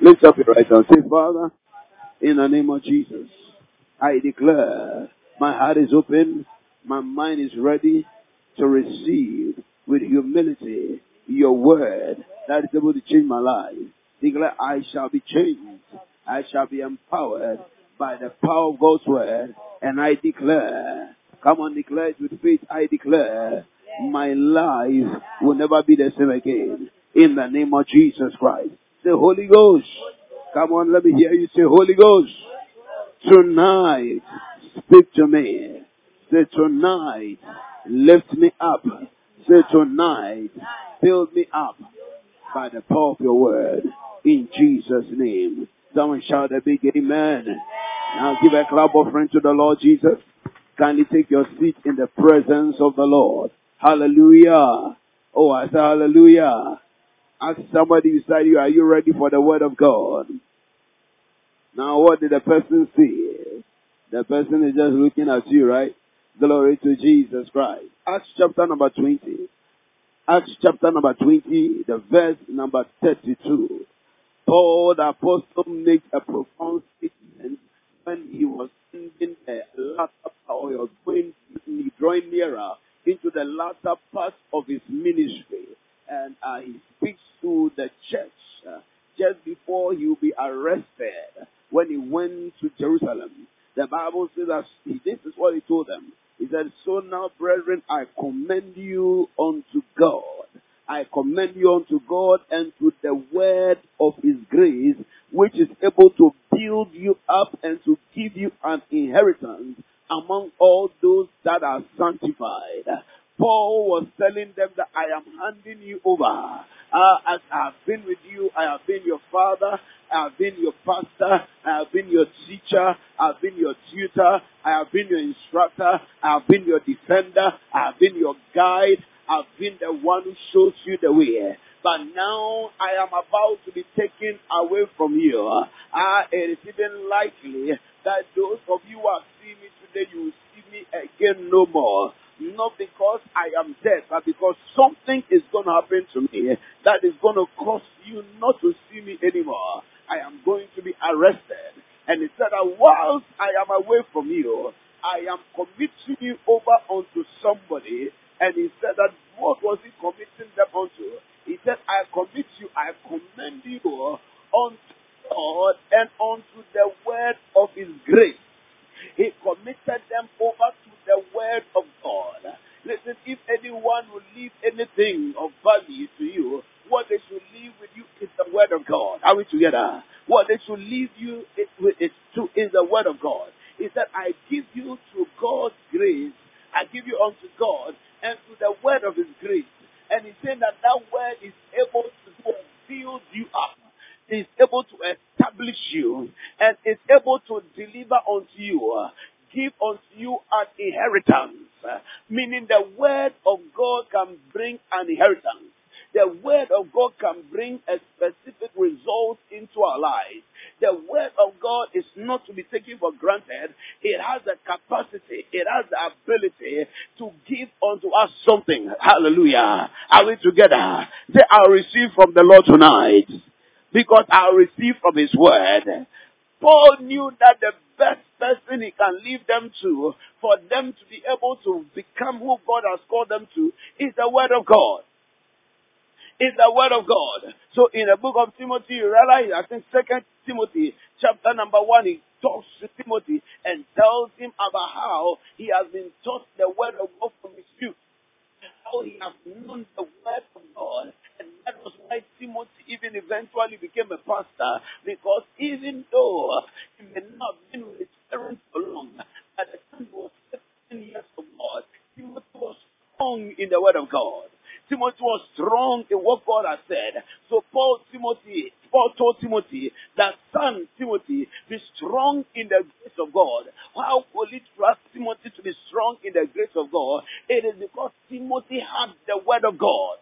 Lift up your right hand. Say, Father, in the name of Jesus, I declare my heart is open, my mind is ready to receive with humility your word that is able to change my life. Declare, I shall be changed. I shall be empowered by the power of God's word. And I declare, come on, declare it with faith. I declare my life will never be the same again. In the name of Jesus Christ. Say, Holy Ghost. Come on, let me hear you say, Holy Ghost. Tonight, speak to me. Say, tonight, lift me up. Say, tonight, build me up by the power of your word. In Jesus' name. Someone shout a big amen. Now give a clap offering to the Lord Jesus. Kindly take your seat in the presence of the Lord. Hallelujah. Oh, I say hallelujah. Ask somebody beside you, are you ready for the word of God? Now what did the person say? The person is just looking at you, right? Glory to Jesus Christ. Acts chapter number 20. Acts chapter number 20, the verse number 32. Paul the apostle makes a profound statement when he was sending a latter or he was going drawing nearer into the latter part of his ministry. And uh, he speaks to the church uh, just before he will be arrested when he went to Jerusalem. The Bible says that he, this is what he told them. He said, So now, brethren, I commend you unto God. I commend you unto God and to the word of his grace, which is able to build you up and to give you an inheritance among all those that are sanctified. Paul was telling them that I am handing you over. Uh, as I have been with you, I have been your father, I have been your pastor, I have been your teacher, I have been your tutor, I have been your instructor, I have been your defender, I have been your guide, I've been the one who shows you the way. But now I am about to be taken away from you. Uh, it is even likely that those of you who are seeing me today, you will see me again no more. Not because I am dead, but because something is going to happen to me that is going to cause you not to see me anymore. I am going to be arrested. And he said that whilst I am away from you, I am committing you over unto somebody. And he said that what was he committing them unto? He said, I commit you, I commend you unto God and unto the word of his grace. He committed them over to the word of God. Listen, if anyone will leave anything of value to you, what they should leave with you is the word of God. Are we together? What they should leave you is, is, to, is the word of God. Is that I give you through God's grace. I give you unto God and to the word of his grace. And he's saying that that word is able to build you up. Is able to establish you and is able to deliver unto you, uh, give unto you an inheritance. Meaning the word of God can bring an inheritance. The word of God can bring a specific result into our lives. The word of God is not to be taken for granted. It has the capacity, it has the ability to give unto us something. Hallelujah. Are we together? Say, I'll receive from the Lord tonight. Because I'll receive from his word. Paul knew that the person he can lead them to for them to be able to become who God has called them to is the word of God. is the word of God. So in the book of Timothy, you realize, I think second Timothy chapter number one, he talks to Timothy and tells him about how he has been taught the word of God from his youth. How he has known the word of God. That was why Timothy even eventually became a pastor. Because even though he may not have been with his parents for long, at the time he was 15 years of God, Timothy was strong in the word of God. Timothy was strong in what God has said. So Paul Timothy, Paul told Timothy that son Timothy, be strong in the grace of God. How will it trust Timothy to be strong in the grace of God? It is because Timothy had the word of God.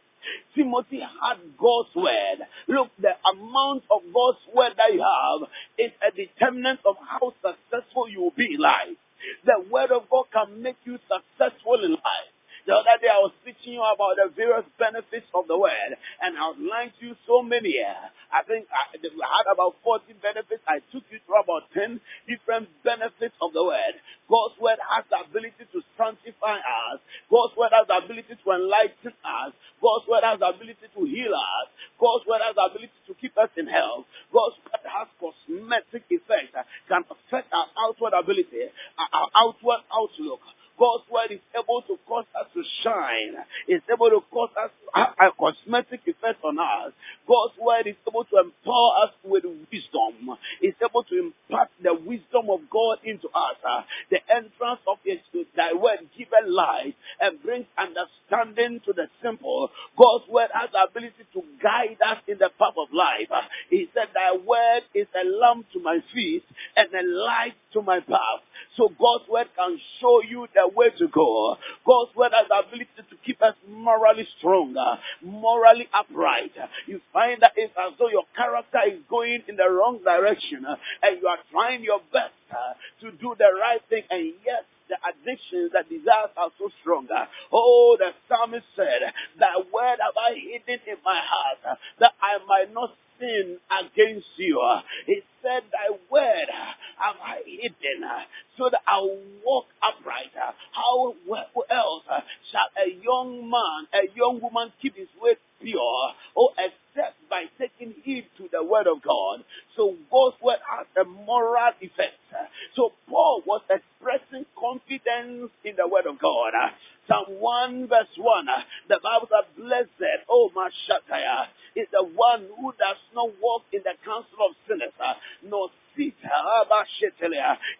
Timothy had God's word. Look, the amount of God's word that you have is a determinant of how successful you will be in life. The word of God can make you successful in life. The other day I was teaching you about the various benefits of the word and outlined you so many. I think I, had about 40 benefits. I took you through about 10 different benefits of the word. God's word has the ability to sanctify us. God's word has the ability to enlighten us. God's word has the ability to heal us. God's word has the ability to keep us in health. God's word has cosmetic effects, can affect our outward ability, our outward outlook. God's word is able to cause us to shine. It's able to cause us a cosmetic effect on us. God's word is able to empower us with wisdom. It's able to impart the wisdom of God into us. The entrance of His thy word given light and brings understanding to the simple. God's word has the ability to guide us in the path of life. He said, Thy word is a lamp to my feet and a light to my path. So God's word can show you the way to go. God's word has the ability to keep us morally stronger, morally upright. You find that it's as though your character is going in the wrong direction and you are trying your best uh, to do the right thing and yet the addictions, the desires are so strong. Oh, the psalmist said, Thy word have I hidden in my heart that I might not sin against you. He said, Thy word have I hidden so that I will walk upright. How else shall a young man, a young woman keep his way pure? Oh, except by taking heed to the word of God. So God's word has a moral effect. So Paul was expressing confidence in the word of God. Psalm 1 verse 1, uh, the Bible says, blessed, oh Mashataya, is the one who does not walk in the counsel of sinners, uh, nor sit uh,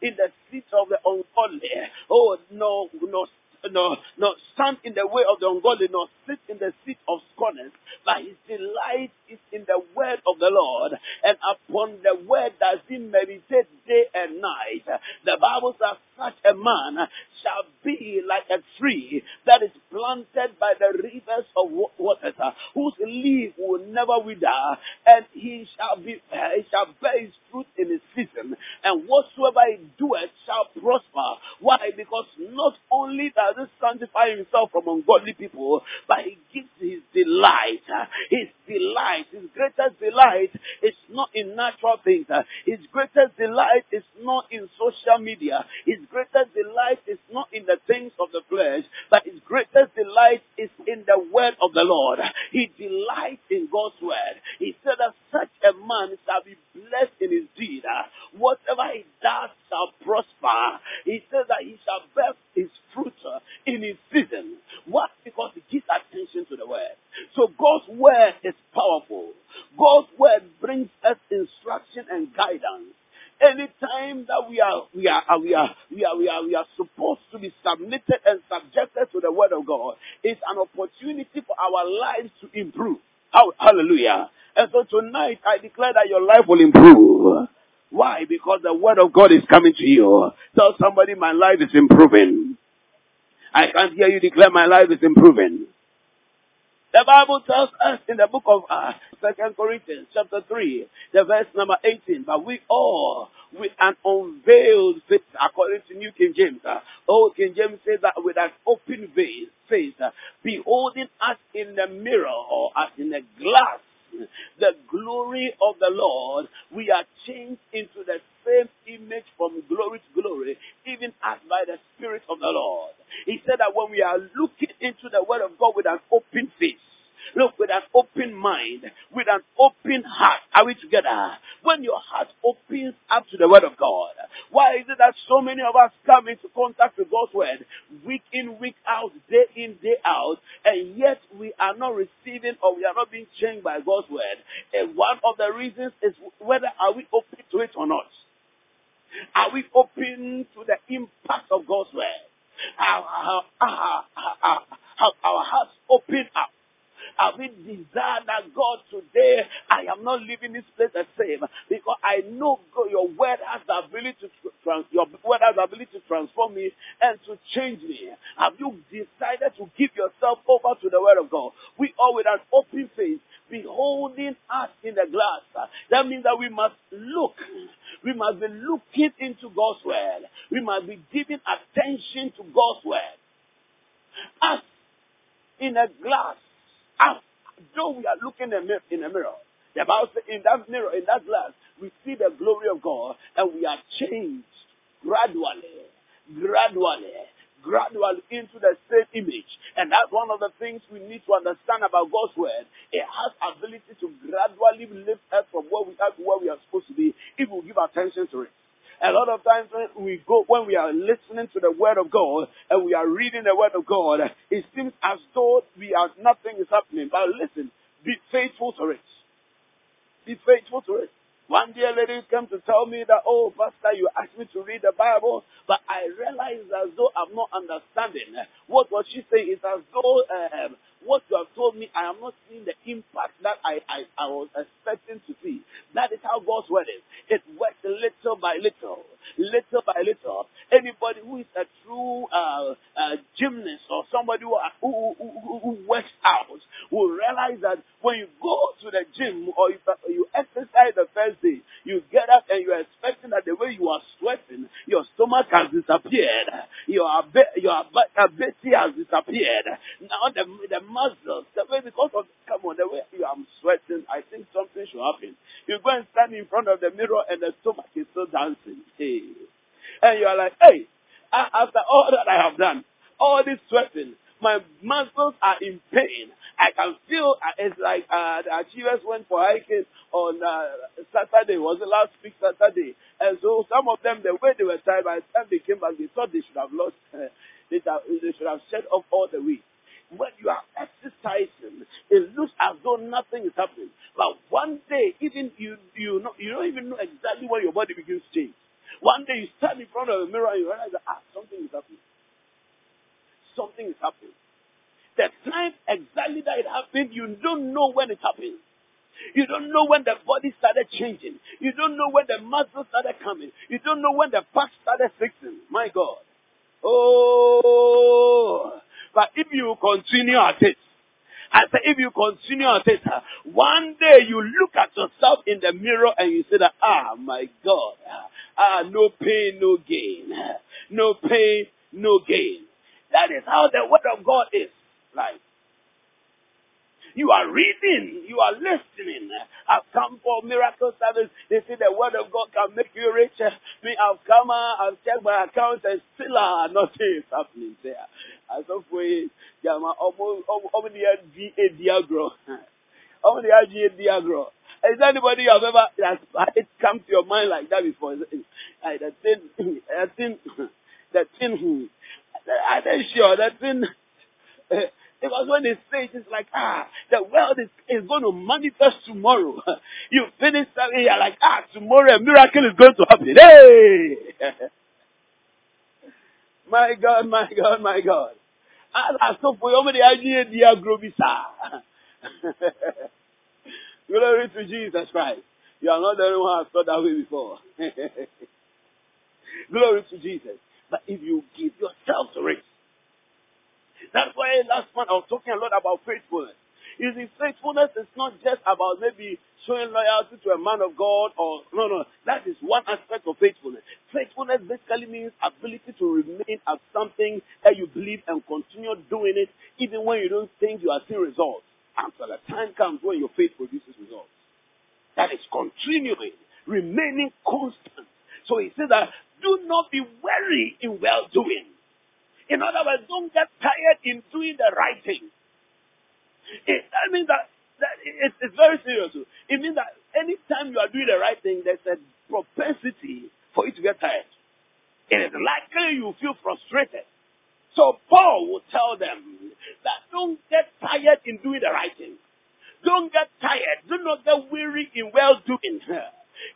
in the seat of the ungodly. Oh, no, no, no, no, stand in the way of the ungodly, nor sit in the seat of scorners. But his delight is in the word of the Lord, and upon the word does he meditate day and night. The Bible says, such a man shall be like a tree that is planted by the rivers of waters, whose leaf will never wither, and he shall be, he shall bear his fruit in his season, and whatsoever he doeth shall prosper. Why? Because not only does he sanctify himself from ungodly people, but he gives his delight. His delight, his greatest delight is not in natural things. His greatest delight is not in social media. His greatest delight is not in the things of the flesh, but his greatest delight is in the word of the Lord. He delights in God's word. He said that such a man shall be blessed in his deed. Whatever he does shall prosper. He says that he shall bear in his season. What? Because he gives attention to the word. So God's word is powerful. God's word brings us instruction and guidance. Anytime that we are, we are, uh, we are, we are, we are, we are supposed to be submitted and subjected to the word of God, it's an opportunity for our lives to improve. Hallelujah. And so tonight I declare that your life will improve. Why? Because the word of God is coming to you. Tell somebody my life is improving. I can't hear you declare my life is improving. The Bible tells us in the book of uh, Corinthians, chapter three, the verse number eighteen. But we all, with an unveiled face, according to New King James, uh, Old King James says that with an open face, face, uh, beholding us in the mirror or as in a glass, the glory of the Lord, we are changed into the same image from glory to glory, even as by the Spirit of the Lord. He said that when we are looking into the Word of God with an open face, Look, with an open mind, with an open heart. Are we together? When your heart opens up to the word of God, why is it that so many of us come into contact with God's word week in, week out, day in, day out, and yet we are not receiving or we are not being changed by God's word? And one of the reasons is whether are we open to it or not? Are we open to the impact of God's word? Our, our hearts open up I will desire that God today I am not leaving this place the same because I know God, your word has the ability to trans, your word has the ability to transform me and to change me. Have you decided to give yourself over to the word of God? We all with an open face beholding us in the glass. That means that we must look. We must be looking into God's word. We must be giving attention to God's word. Us in a glass as though we are looking in a mirror. The Bible says in that mirror, in that glass, we see the glory of God and we are changed gradually, gradually, gradually into the same image. And that's one of the things we need to understand about God's word. It has ability to gradually lift us from where we are to where we are supposed to be if we give attention to it. A lot of times when we go, when we are listening to the word of God and we are reading the word of God, it seems as though we are, nothing is happening. But listen, be faithful to it. Be faithful to it. One dear lady came to tell me that, oh, Pastor, you asked me to read the Bible, but I realized as though I'm not understanding. What was she saying is as though um, what you have told me, I am not seeing the impact that I, I, I was expecting to see. That is how God's word is. It works little by little, little by little. Anybody who is a true uh, uh, gymnast or somebody who, who, who, who, works out will realize that when you go to the gym or you, you exercise the first day, you get up and you're expecting that the way you are sweating, your stomach has disappeared, your, your ability has disappeared. Now the, the muscles, the way because of come on, the way you are sweating, I think something should happen. You go and stand in front of the mirror and the stomach is still dancing. Hey. And you are like, hey, after all that I have done, all this sweating, my muscles are in pain. I can feel uh, it's like uh, the achievers went for hiking on uh, Saturday. Was the last week Saturday? And so some of them, the way they were tired, by the time they came back, they thought they should have lost. Uh, they should have shed off all the weight when you are exercising, it looks as though nothing is happening. But one day, even you you know you don't even know exactly when your body begins to change. One day you stand in front of a mirror and you realize that ah, something is happening. Something is happening. The time exactly that it happened, you don't know when it happened. You don't know when the body started changing. You don't know when the muscles started coming. You don't know when the parts started fixing. My God. Oh, but if you continue at it, I say if you continue at it, one day you look at yourself in the mirror and you say that, ah, my God, ah, no pain, no gain. No pain, no gain. That is how the word of God is like. You are reading, you are listening. I've come for miracle service. They say the word of God can make you rich. Me, I've come, I've checked my account and still uh, nothing is happening there. As of way, Jama, almost, almost the LGA diagro. Almost the diagro. Is anybody you have ever has it come to your mind like that before? Uh, the thing, the thing, the thing. I'm sure that thing. Because when they say it, it's like, ah, the world is, is going to manifest tomorrow. You finish something, you're like, ah, tomorrow a miracle is going to happen. Hey! my God, my God, my God. Glory to Jesus Christ. You are not the only one who has thought that way before. Glory to Jesus. But if you give yourself to it, that's why last month I was talking a lot about faithfulness. You see, faithfulness is not just about maybe showing loyalty to a man of God or no, no. That is one aspect of faithfulness. Faithfulness basically means ability to remain at something that you believe and continue doing it even when you don't think you are seeing results. Until the time comes when your faith produces results. That is continuing, remaining constant. So he says that do not be weary in well doing. In other words, don't get tired in doing the right thing. It, that means that, that it, it's very serious. It means that anytime you are doing the right thing, there's a propensity for you to get tired. It is likely you feel frustrated. So Paul will tell them that don't get tired in doing the right thing. Don't get tired. Do not get weary in well doing.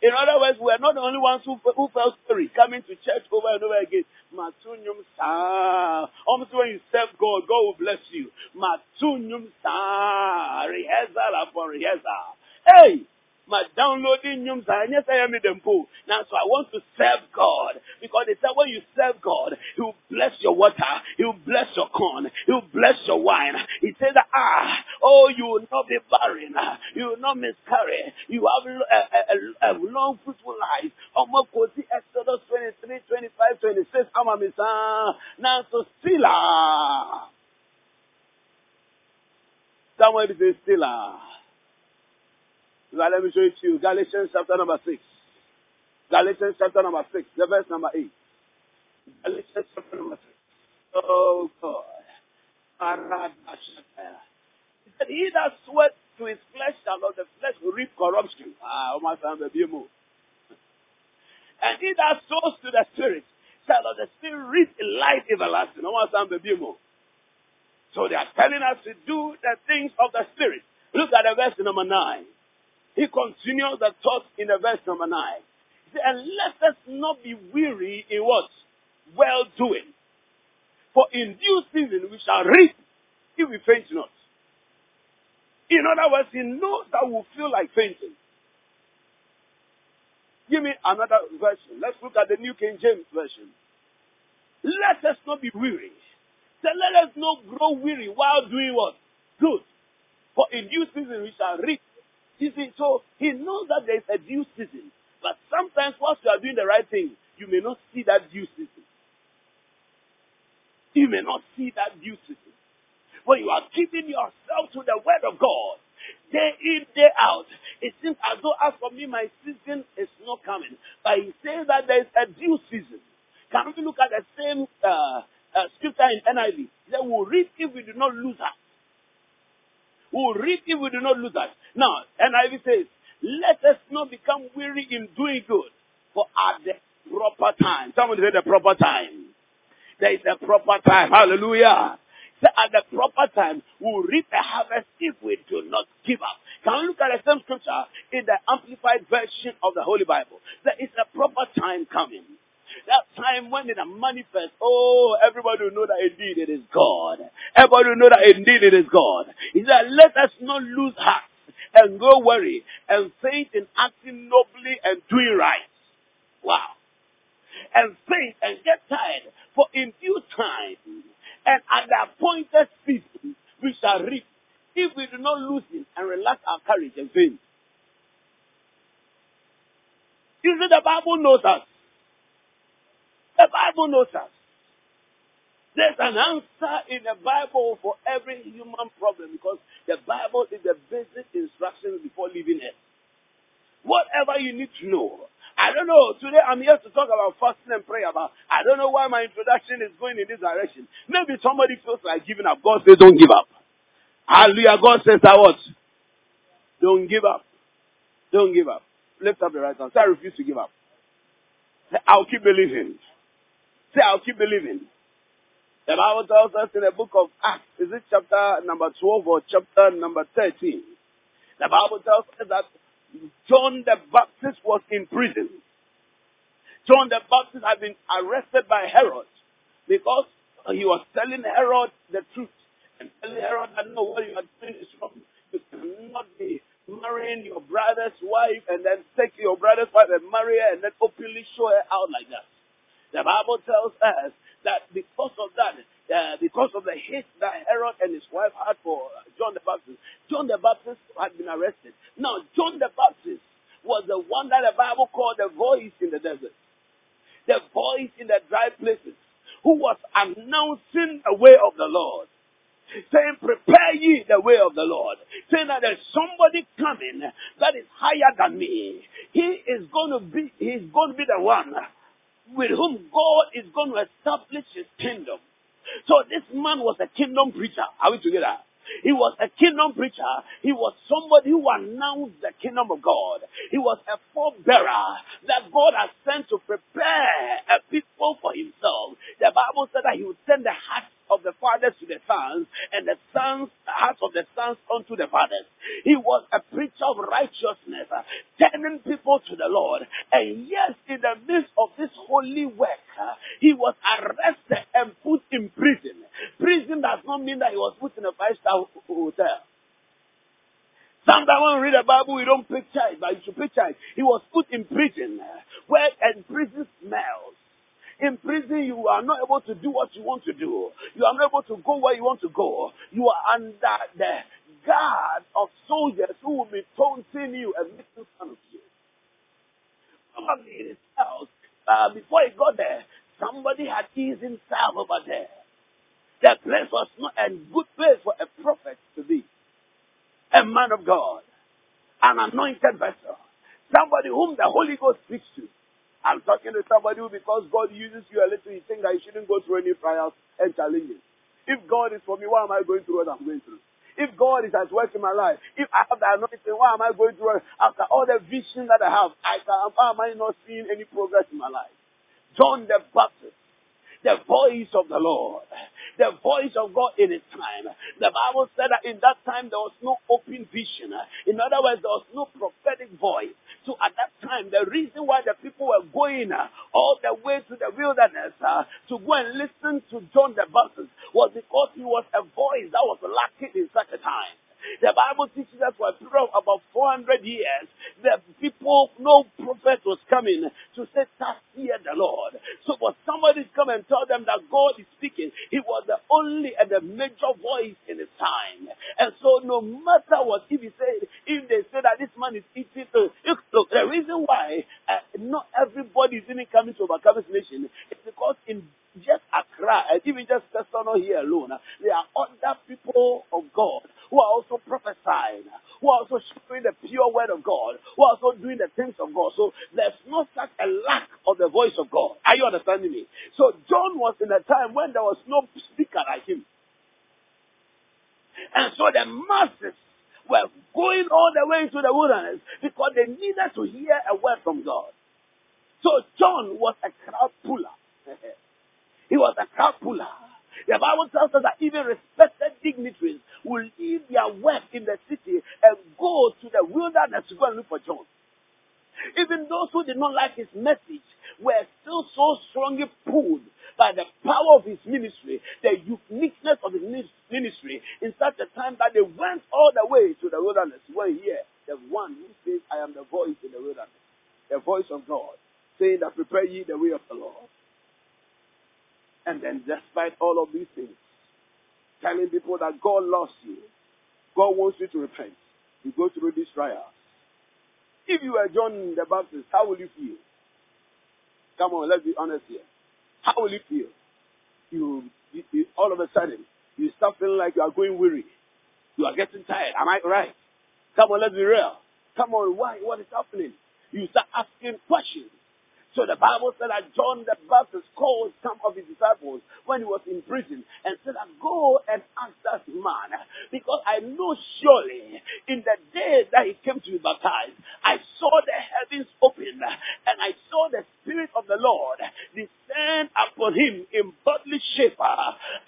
In other words, we are not the only ones who, who felt sorry coming to church over and over again. Matunyum sa. Almost when you serve God, God will bless you. Matunyum sa. Rehearsal upon rehearsal. Hey! My downloading yes I am in them pool. Now so I want to serve God. Because they said when you serve God, He will bless your water, He will bless your corn, He will bless your wine. He said ah, oh you will not be barren, you will not miscarry, you have a, a, a, a long fruitful life. Almost Exodus 23, 25, 26. Amamisa. Now so still ah. Somebody say still ah. Let me show it to you. Galatians chapter number 6. Galatians chapter number 6, the verse number 8. Galatians chapter number 6. Oh God. He said, He that sweat to his flesh shall not, the flesh will reap corruption. Ah, my son, baby, move. And he that sows to the spirit shall not, the spirit reap life everlasting. My son, baby, move. So they are telling us to do the things of the spirit. Look at the verse number 9. He continues the thought in the verse number 9. He said, and let us not be weary in what? Well doing. For in due season we shall reap if we faint not. In other words, he knows that we'll feel like fainting. Give me another version. Let's look at the New King James Version. Let us not be weary. So let us not grow weary while doing what? Good. For in due season we shall reap see, so he knows that there is a due season. But sometimes whilst you are doing the right thing, you may not see that due season. You may not see that due season. When you are keeping yourself to the word of God, day in, day out, it seems as though as for me, my season is not coming. But he says that there is a due season. Can we look at the same uh, uh, scripture in NIV? Said, we'll read if we do not lose heart who will reap if we do not lose that. Now, NIV says, let us not become weary in doing good, for at the proper time, someone say the proper time. There is a proper time. Hallelujah. So at the proper time, we will reap a harvest if we do not give up. Can we look at the same scripture in the amplified version of the Holy Bible? There is a proper time coming. That time when it manifests, oh, everybody will know that indeed it is God. Everybody will know that indeed it is God. He said, let us not lose heart and go worry and faint in acting nobly and doing right. Wow. And faint and get tired, for in due time and at the appointed season we shall reap if we do not lose it and relax our courage and faint. See, the Bible knows us. The Bible knows us. There's an answer in the Bible for every human problem because the Bible is the basic instructions before leaving it. Whatever you need to know. I don't know. Today I'm here to talk about fasting and prayer about. I don't know why my introduction is going in this direction. Maybe somebody feels like giving up. God says don't give up. Hallelujah. God says that what? Don't give up. Don't give up. Lift up the right hand. Say I refuse to give up. I'll keep believing. Say, I'll keep believing. The Bible tells us in the book of Acts, is it chapter number 12 or chapter number 13? The Bible tells us that John the Baptist was in prison. John the Baptist had been arrested by Herod because he was telling Herod the truth and telling Herod that no, what you are doing is wrong. You cannot be marrying your brother's wife and then take your brother's wife and marry her and then openly show her out like that. The Bible tells us that because of that, uh, because of the hate that Herod and his wife had for John the Baptist, John the Baptist had been arrested. Now, John the Baptist was the one that the Bible called the voice in the desert, the voice in the dry places, who was announcing the way of the Lord. Saying, prepare ye the way of the Lord. Saying that there's somebody coming that is higher than me. He is going to be, he's going to be the one with whom God is going to establish his kingdom. So this man was a kingdom preacher. Are we together? He was a kingdom preacher. He was somebody who announced the kingdom of God. He was a forebearer that God has sent to prepare a people for himself. The Bible said that he would send the hearts of the fathers to the sons and the sons, hearts of the sons unto the fathers. He was a preacher of righteousness, uh, turning people to the Lord. And yes, in the midst of this holy work, uh, he was arrested and put in prison. Prison does not mean that he was put in a five-star hotel. Sometimes when we read the Bible, we don't picture it, but you should picture it. He was put in prison, uh, where and prison smells. In prison, you are not able to do what you want to do. You are not able to go where you want to go. You are under the guard of soldiers who will be taunting you and making fun of you. Probably in his house, uh, before he got there, somebody had eased himself over there. That place was not a good place for a prophet to be. A man of God. An anointed vessel. Somebody whom the Holy Ghost speaks to. I'm talking to somebody who, because God uses you a little, you think that you shouldn't go through any trials and challenges. If God is for me, why am I going through what I'm going through? If God is at work in my life, if I have the anointing, why am I going through it? After all the vision that I have, I can, why am I not seeing any progress in my life? John the Baptist the voice of the Lord, the voice of God in His time. The Bible said that in that time there was no open vision. In other words, there was no prophetic voice. So at that time, the reason why the people were going all the way to the wilderness uh, to go and listen to John the Baptist was because he was a voice that was lacking in such a time. The Bible teaches us for a period of about 400 years, the people, no prophet was coming to say, thus hear the Lord. So for somebody to come and tell them that God is speaking, he was the only and the major voice in his time. And so no matter what, if he said, if they say that this man is eating, look, the reason why uh, not everybody is even coming to overcome this nation is because in just Accra, and even just Tesano here alone, there are other people of God who are also prophesying, who are also sharing the pure word of God, who are also doing the things of God. So there's not such a lack of the voice of God. Are you understanding me? So John was in a time when there was no speaker like him. And so the masses were going all the way to the wilderness because they needed to hear a word from God. So John was a crowd puller. he was a crowd puller. The Bible tells us that even respected dignitaries will leave their work in the city and go to the wilderness to go and look for John. Even those who did not like his message were still so strongly pulled by the power of his ministry, the uniqueness of his ministry, in such a time that they went all the way to the wilderness. Were here, the one who says, I am the voice in the wilderness, the voice of God, saying that prepare ye the way of the Lord. And then despite all of these things, telling people that God loves you, God wants you to repent. You go through this trial. If you were John the Baptist, how will you feel? Come on, let's be honest here. How will you feel? You, you, you all of a sudden, you start feeling like you are going weary. You are getting tired. Am I right? Come on, let's be real. Come on, why? What is happening? You start asking questions. So the Bible said that John the Baptist called some of his disciples when he was in prison and said go and ask that man because I know surely in the day that he came to be baptized, I saw the heavens open and I saw the Spirit of the Lord descend upon him in bodily shape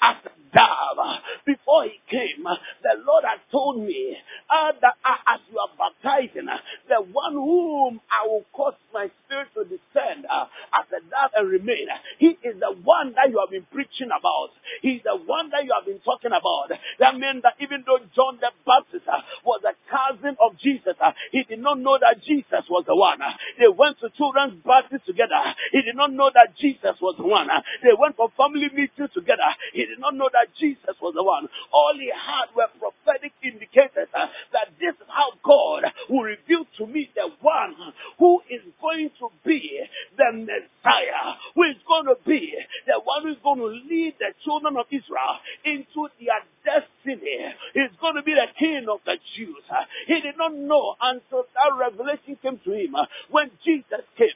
as a dove. Before he came, the Lord had told me uh, that uh, as you are baptizing, the one whom I will cause my spirit to descend uh, as a dove and remain. He is the one that you have been preaching about. He is the one that you have been talking about. That meant that even though John the Baptist uh, was a cousin of Jesus, uh, he did not know that Jesus was the one. They went to children's parties together. He did not know that Jesus was the one. They went for family meetings together. He did not know that Jesus was the one. All he had were prophetic indicators uh, that this is how God will reveal to me the one who is going to be the Messiah, who is going to be the one who is going to lead the children of Israel into their destiny. He's going to be the king of the Jews. He did not know until that revelation came to him when Jesus came.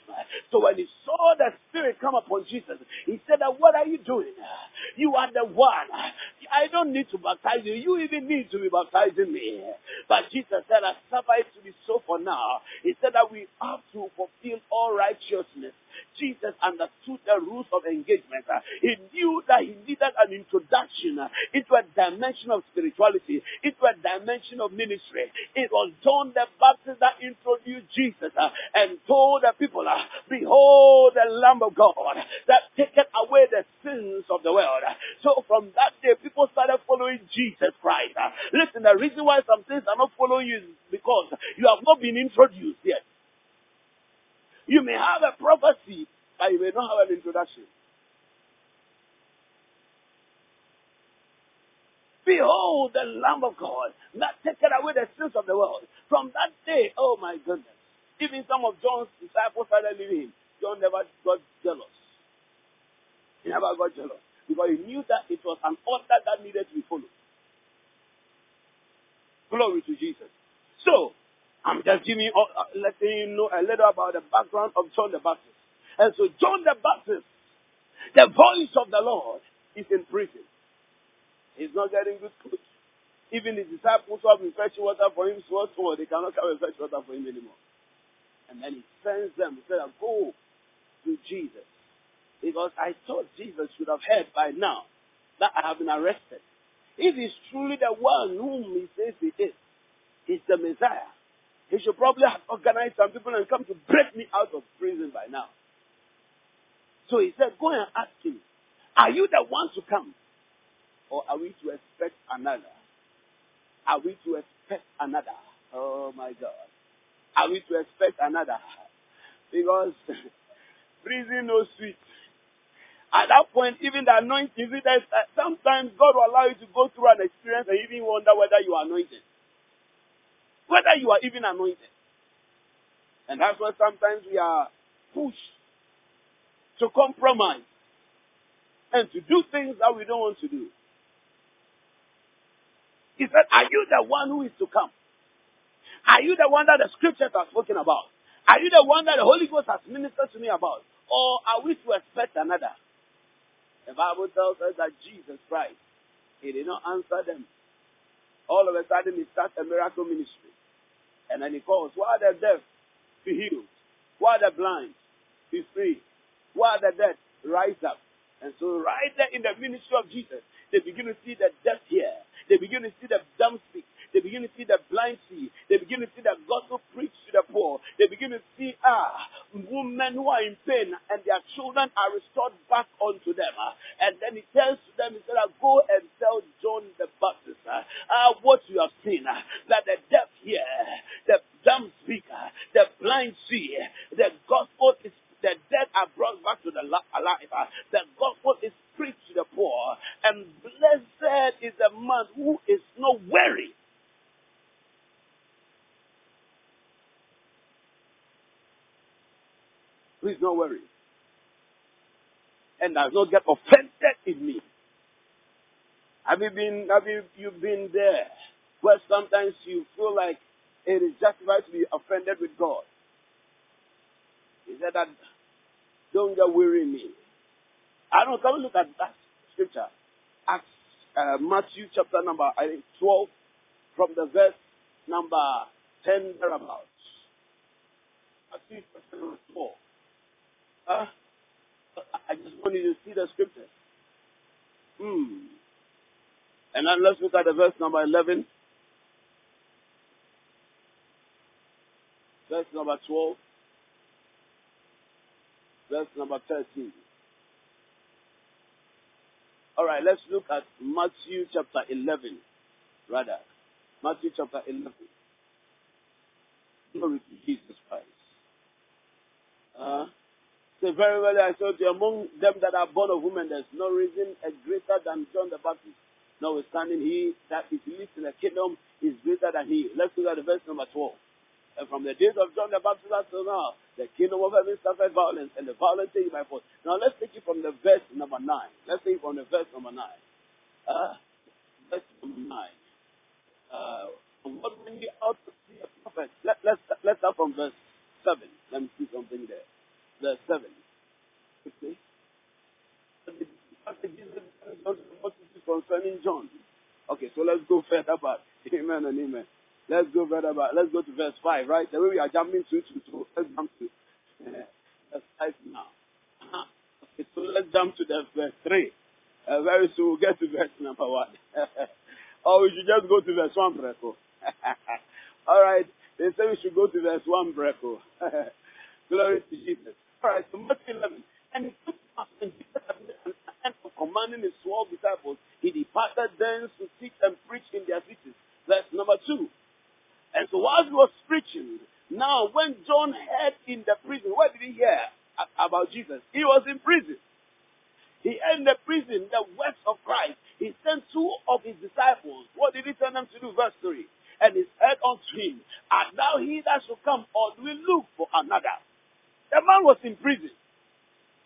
So when he saw the Spirit come upon Jesus, he said, What are you doing? You are the one. I don't need to baptize you. You even need to be baptizing me. But Jesus said, I suffer it to be so for now. He said that we have to fulfill all righteousness. Jesus understood the rules of engagement. He knew that he needed an introduction into a dimension of spirituality, into a dimension of ministry. It was John the Baptist that introduced Jesus and told the people, Behold the Lamb of God that taketh away the sins of the world. So from that day, people started following Jesus Christ. Listen, the reason why some things are not following you is because you have not been introduced yet. You may have a prophecy, but you may not have an introduction. Behold the Lamb of God that taketh away the sins of the world. From that day, oh my goodness, even some of John's disciples started leaving him. John never got jealous. He never got jealous because he knew that it was an order that needed to be followed. Glory to Jesus. So, I'm just giving you, uh, letting you know a little about the background of John the Baptist. And so, John the Baptist, the voice of the Lord, is in prison. He's not getting good food. Even his disciples who have been fetching water for him, so they cannot come and fetch water for him anymore. And then he sends them, he said, Go to Jesus. Because I thought Jesus should have heard by now that I have been arrested. If he's truly the one whom he says he is, he's the Messiah. He should probably have organized some people and come to break me out of prison by now. So he said, Go and ask him, Are you the one to come? Or are we to expect another? Are we to expect another? Oh my God. Are we to expect another? Because prison no sweet. At that point, even the anointing, uh, sometimes God will allow you to go through an experience and even wonder whether you are anointed. Whether you are even anointed. And that's why sometimes we are pushed to compromise and to do things that we don't want to do. He said, Are you the one who is to come? Are you the one that the scriptures are spoken about? Are you the one that the Holy Ghost has ministered to me about? Or are we to expect another? The Bible tells us that Jesus Christ, He did not answer them. All of a sudden, He starts a miracle ministry. And then He calls, Why are the deaf? Be healed. Why are the blind? Be free. Why are the dead? Rise up. And so, right there in the ministry of Jesus, they begin to see the deaf hear. They begin to see the dumb speak. They begin to see the blind see. They begin to see the gospel preached to the poor. They begin to see ah women who are in pain and their children are restored back unto them. Ah. And then he tells them, he said, go and tell John the Baptist ah, ah what you have seen. Ah, that the deaf hear, the dumb speak, ah, the blind see. The gospel is the dead are brought back to the alive. Ah. The gospel is preached to the poor. And blessed is the man who is not weary. Please don't worry. And does not get offended in me. Have you been, have you, you been there where sometimes you feel like it is justified to be offended with God? He said that, don't get weary me. I don't come look at that scripture. Acts, uh, Matthew chapter number, I think 12, from the verse number 10 thereabouts. Matthew chapter number 12. Uh, You see the scriptures. Hmm. And let's look at the verse number 11. Verse number 12. Verse number 13. All right, let's look at Matthew chapter 11, rather. Matthew chapter 11. Glory to Jesus Christ. Uh, Say very well, I said to you, among them that are born of women, there's no reason greater than John the Baptist. Notwithstanding, he that is least in the kingdom is greater than he. Let's look at the verse number 12. And from the days of John the Baptist until now, the kingdom of heaven suffered violence, and the violence take by force. Now let's take it from the verse number 9. Let's take it from the verse number 9. Uh, verse number 9. Uh, what bring you out to see a prophet? Let, let's, let's start from verse 7. Let me see something there verse 7. Okay. concerning John. Okay, so let's go further back. Amen and amen. Let's go further back. Let's go to verse 5, right? The way we are jumping to, to, to let's jump to uh, verse 5 now. Okay, so let's jump to the verse 3. Uh, very soon we'll get to verse number 1. or we should just go to verse 1, Breco. All right. They say we should go to verse 1, Breco. Glory to Jesus. So Matthew 11. And he took us and commanding his twelve disciples, he departed thence to teach and preach in their cities. Verse number 2. And so while he was preaching, now when John heard in the prison, what did he hear about Jesus? He was in prison. He heard in the prison the words of Christ. He sent two of his disciples. What did he tell them to do? Verse 3. And he said unto him, Art thou he that shall come, or do we look for another? The man was in prison.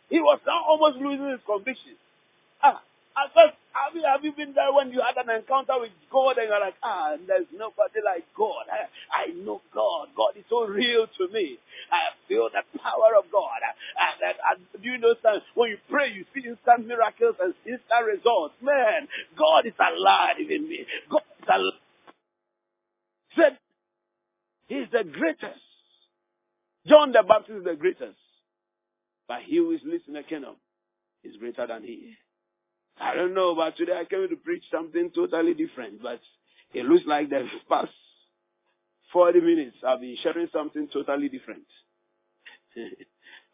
He was now almost losing his conviction. Ah, at have you, have you been there when you had an encounter with God and you're like, ah, there's nobody like God. I, I know God. God is so real to me. I feel the power of God. And, do you know something? When you pray, you see instant miracles and instant results. Man, God is alive in me. God is alive. Said, He's the greatest. John the Baptist is the greatest. But he who is least in the kingdom is greater than he. I don't know, but today I came to preach something totally different. But it looks like the past 40 minutes I've been sharing something totally different.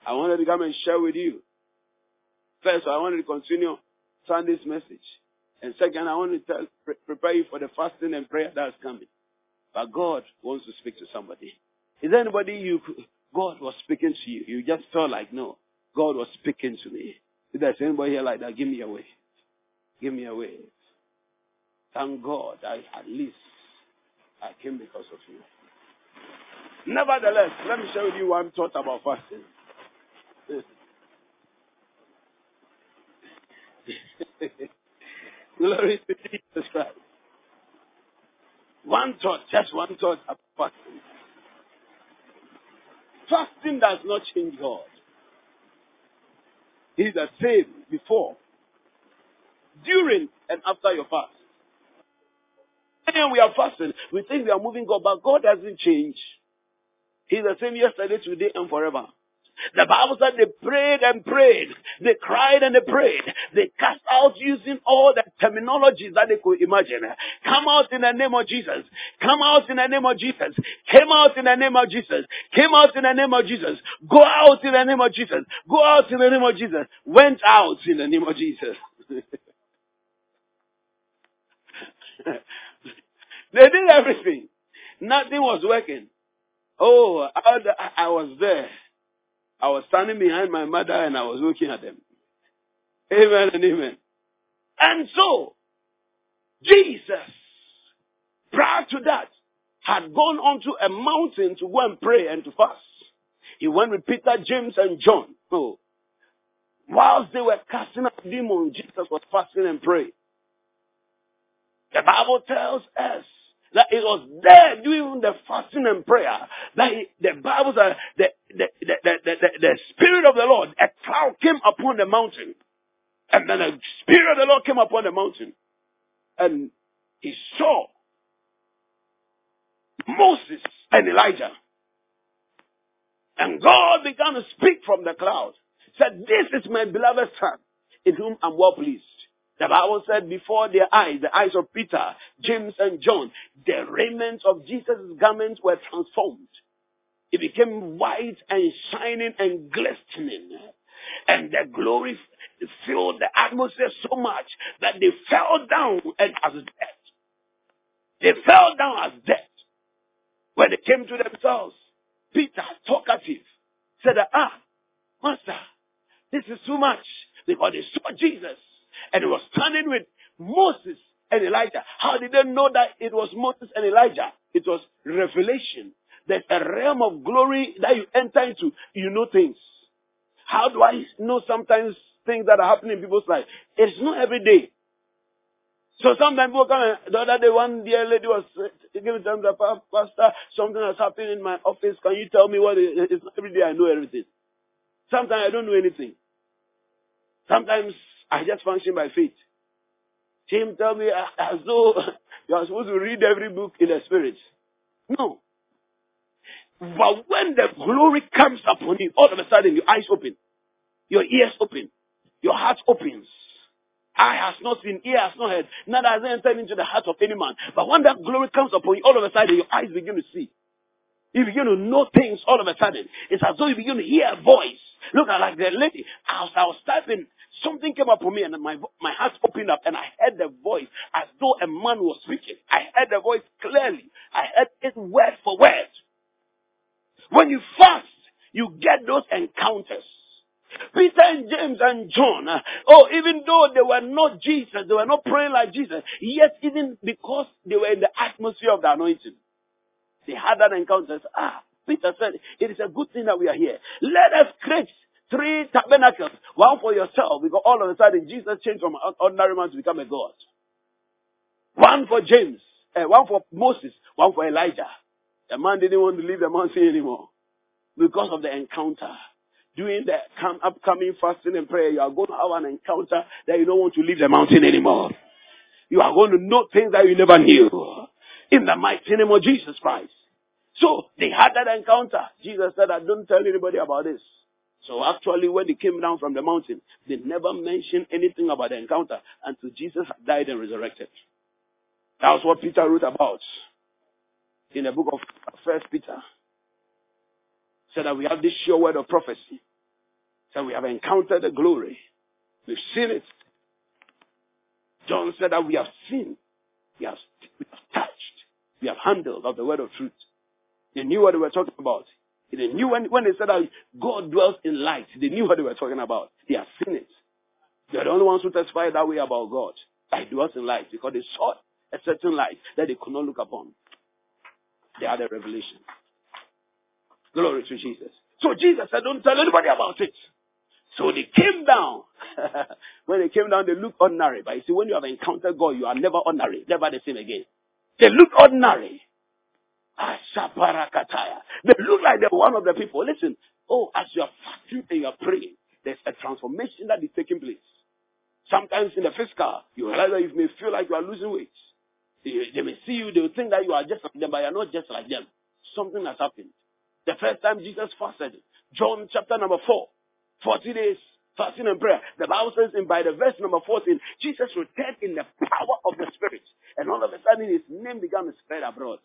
I wanted to come and share with you. First, I wanted to continue Sunday's message. And second, I want to tell, pre- prepare you for the fasting and prayer that's coming. But God wants to speak to somebody. Is there anybody you, God was speaking to you? You just felt like, no, God was speaking to me. If there's anybody here like that, give me away. Give me away. Thank God I at least I came because of you. Nevertheless, let me share with you one thought about fasting. Glory to Jesus Christ. One thought, just one thought about fasting. Fasting does not change God. He's the same before, during, and after your fast. And we are fasting, we think we are moving God, but God doesn't change. He's the same yesterday, today, and forever. The Bible said they prayed and prayed. They cried and they prayed. They cast out using all the terminologies that they could imagine. Come out in the name of Jesus. Come out in the name of Jesus. Came out in the name of Jesus. Came out in the name of Jesus. Go out in the name of Jesus. Go out in the name of Jesus. Went out in the name of Jesus. they did everything. Nothing was working. Oh, I, I was there. I was standing behind my mother and I was looking at them. Amen and amen. And so, Jesus, prior to that, had gone onto a mountain to go and pray and to fast. He went with Peter, James, and John. Oh. Whilst they were casting out demons, Jesus was fasting and praying. The Bible tells us that it was there during the fasting and prayer that he, the Bible says the, the, the, the Spirit of the Lord, a cloud came upon the mountain. And then the Spirit of the Lord came upon the mountain. And he saw Moses and Elijah. And God began to speak from the cloud. Said, this is my beloved son in whom I'm well pleased. The Bible said before their eyes, the eyes of Peter, James, and John, the raiment of Jesus' garments were transformed. It became white and shining and glistening. And the glory filled the atmosphere so much that they fell down and as dead. They fell down as dead. When they came to themselves, Peter, talkative, said, ah, master, this is too much because they saw Jesus and he was standing with Moses and Elijah. How did they know that it was Moses and Elijah? It was revelation. There's a realm of glory that you enter into. You know things. How do I know sometimes things that are happening in people's life? It's not every day. So sometimes people come and, the other day one dear lady was uh, giving them the pastor, something has happened in my office. Can you tell me what it is? It's not every day I know everything. Sometimes I don't know anything. Sometimes I just function by faith. Tim tell me uh, as though you are supposed to read every book in the spirit. No. But when the glory comes upon you, all of a sudden your eyes open, your ears open, your heart opens. Eye has not seen, ear has not heard, neither has entered into the heart of any man. But when that glory comes upon you, all of a sudden your eyes begin to see. You begin to know things all of a sudden. It's as though you begin to hear a voice. Look at like the lady. As I was typing, something came up for me and my, my heart opened up and I heard the voice as though a man was speaking. I heard the voice clearly. I heard it word for word. When you fast, you get those encounters. Peter and James and John, uh, oh, even though they were not Jesus, they were not praying like Jesus, yet even because they were in the atmosphere of the anointing, they had that encounter. Ah, Peter said, it is a good thing that we are here. Let us create three tabernacles, one for yourself, because all of a sudden Jesus changed from an ordinary man to become a God. One for James, uh, one for Moses, one for Elijah. The man didn't want to leave the mountain anymore because of the encounter. During the upcoming fasting and prayer, you are going to have an encounter that you don't want to leave the mountain anymore. You are going to know things that you never knew. In the mighty name of Jesus Christ. So they had that encounter. Jesus said, I don't tell anybody about this. So actually, when they came down from the mountain, they never mentioned anything about the encounter until Jesus died and resurrected. That was what Peter wrote about in the book of First Peter. Said that we have this sure word of prophecy. Said we have encountered the glory. We've seen it. John said that we have seen, we have, we have touched, we have handled of the word of truth. They knew what they were talking about. They knew when, when they said that God dwells in light, they knew what they were talking about. They have seen it. They're the only ones who testify that way about God. He dwells in light because they saw a certain light that they could not look upon. They had a revelation. Glory to Jesus. So Jesus said, don't tell anybody about it. So they came down. when they came down, they looked ordinary. But you see, when you have encountered God, you are never ordinary, never the same again. They look ordinary. They look like they're one of the people. Listen, oh, as you are fasting and you are praying, there's a transformation that is taking place. Sometimes in the physical, you realize that you may feel like you are losing weight. They, may see you, they will think that you are just like them, but you are not just like them. Something has happened. The first time Jesus fasted, John chapter number 4, 40 days fasting and prayer. The Bible says in by the verse number 14, Jesus returned in the power of the Spirit. And all of a sudden his name began to spread abroad.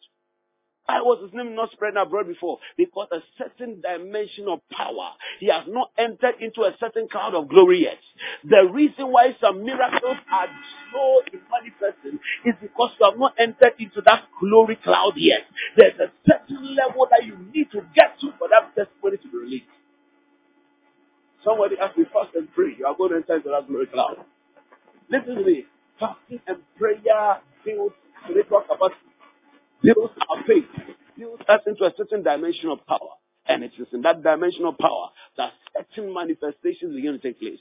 Why was his name not spread abroad before? Because a certain dimension of power. He has not entered into a certain cloud of glory yet. The reason why some miracles are slow in manifesting is because you have not entered into that glory cloud yet. There's a certain level that you need to get to for that testimony to be released. Somebody asked me fast and pray. You are going to enter into that glory cloud. Listen to me. Fasting and prayer builds spiritual capacity builds our faith, builds us into a certain dimension of power. And it is in that dimension of power that certain manifestations begin to take place.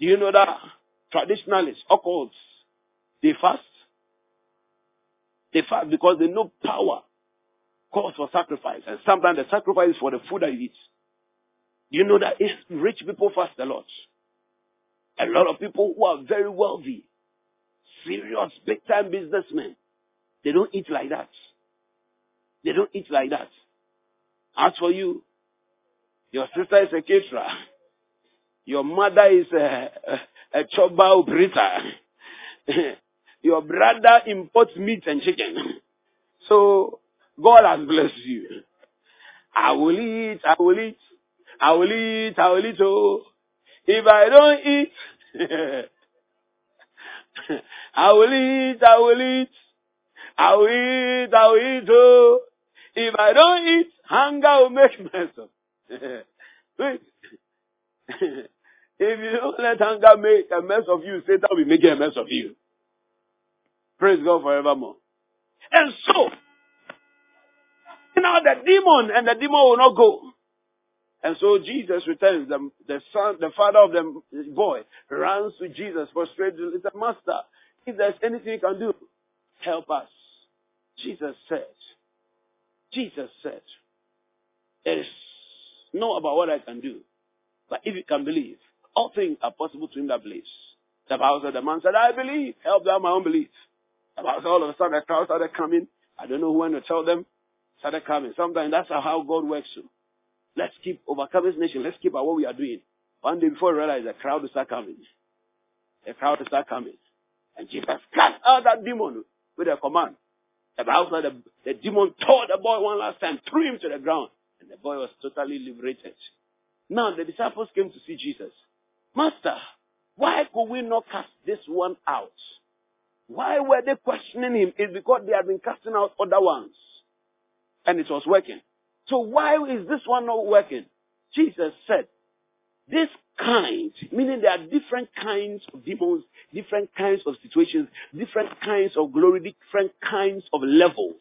Do you know that traditionalists, occults, they fast? They fast because they know power calls for sacrifice. And sometimes the sacrifice is for the food you eat. Do you know that rich people fast a lot? A lot of people who are very wealthy, serious, big time businessmen, they don't eat like that. They don't eat like that. As for you, your sister is a caterer. Your mother is a, a, a chop bar operator. your brother imports meat and chicken. So God has blessed you. I will eat, I will eat, I will eat, I will eat. Oh, if I don't eat, I will eat, I will eat. I will eat, I will eat, oh. If I don't eat, hunger will make mess of. Wait. if you don't let hunger make a mess of you, Satan will making a mess of you. Praise God forevermore. And so, now the demon and the demon will not go. And so Jesus returns. The, the son, the father of the boy runs to Jesus, frustrated. He said, Master, if there's anything you can do, help us. Jesus said, Jesus said, there is no about what I can do. But if you can believe, all things are possible to him that believes. The Bible said the man said, I believe. Help them my unbelief. The Bible said all of a sudden the crowd started coming. I don't know when to tell them. Started coming. Sometimes that's how God works. Let's keep overcoming this nation. Let's keep at what we are doing. One day before we realize the crowd will start coming. The crowd will start coming. And Jesus cast out that demon with a command. The Bible said the, the demon tore the boy one last time, threw him to the ground, and the boy was totally liberated. Now the disciples came to see Jesus. Master, why could we not cast this one out? Why were they questioning him? It's because they had been casting out other ones. And it was working. So why is this one not working? Jesus said, this kind, meaning there are different kinds of demons, different kinds of situations, different kinds of glory, different kinds of levels.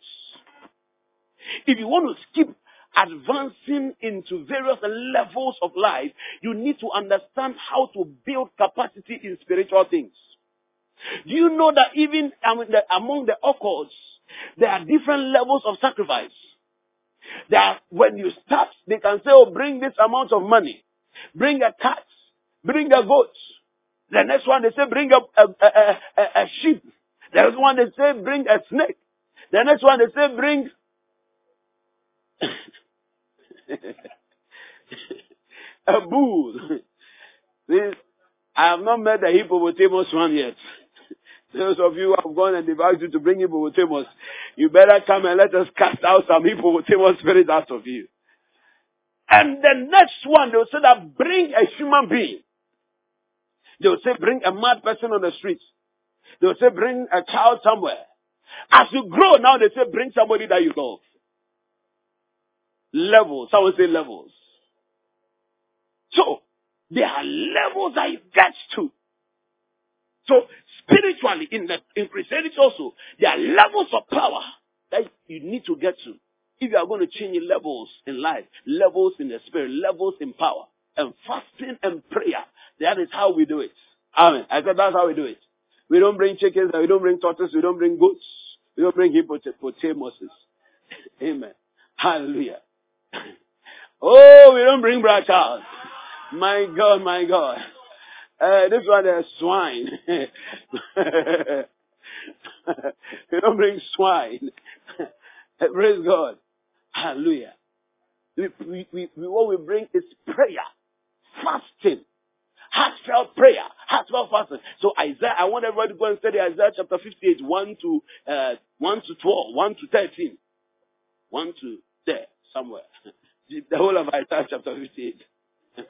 If you want to skip advancing into various levels of life, you need to understand how to build capacity in spiritual things. Do you know that even among the occults, there are different levels of sacrifice? That when you start, they can say, oh, bring this amount of money. Bring a cat. Bring a goat. The next one they say, bring a, a, a, a, sheep. The next one they say, bring a snake. The next one they say, bring a bull. This, I have not met the hippopotamus one yet. Those of you who have gone and they've asked you to bring hippopotamus, you better come and let us cast out some hippopotamus spirit out of you. And the next one, they'll say that bring a human being. They'll say bring a mad person on the street. They'll say bring a child somewhere. As you grow now, they say bring somebody that you love. Levels. Would say levels. So, there are levels that you get to. So, spiritually, in the in Christianity also, there are levels of power that you need to get to. If you are going to change levels in life, levels in the spirit, levels in power, and fasting and prayer, that is how we do it. Amen. I said that's how we do it. We don't bring chickens, we don't bring tortoises, we don't bring goats, we don't bring hippopotamuses. Amen. Hallelujah. oh, we don't bring black child. My God, my God. Uh, this one is swine. we don't bring swine. Praise God. Hallelujah. We, we, we, what we bring is prayer, fasting, heartfelt prayer, heartfelt fasting. So Isaiah, I want everybody to go and study Isaiah chapter 58, 1 to, uh, 1 to 12, 1 to 13. 1 to there, somewhere. The whole of Isaiah chapter 58.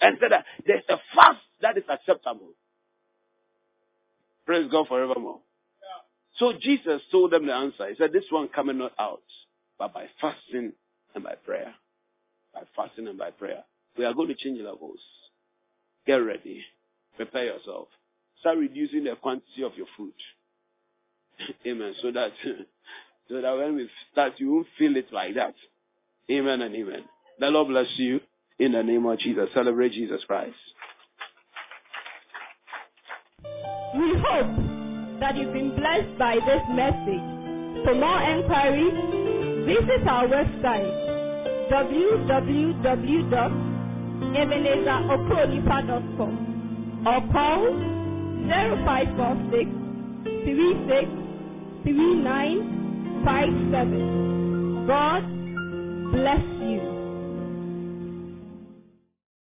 and said that there's a fast that is acceptable. Praise God forevermore. So Jesus told them the answer. He said, This one coming not out, but by fasting and by prayer. By fasting and by prayer. We are going to change levels. Get ready. Prepare yourself. Start reducing the quantity of your food. amen. So that so that when we start you won't feel it like that. Amen and amen. The Lord bless you in the name of Jesus. Celebrate Jesus Christ. We hope that you've been blessed by this message. For more enquiries, visit our website www.ebenezerokronipa.com or call 0546 36 3957. God bless you.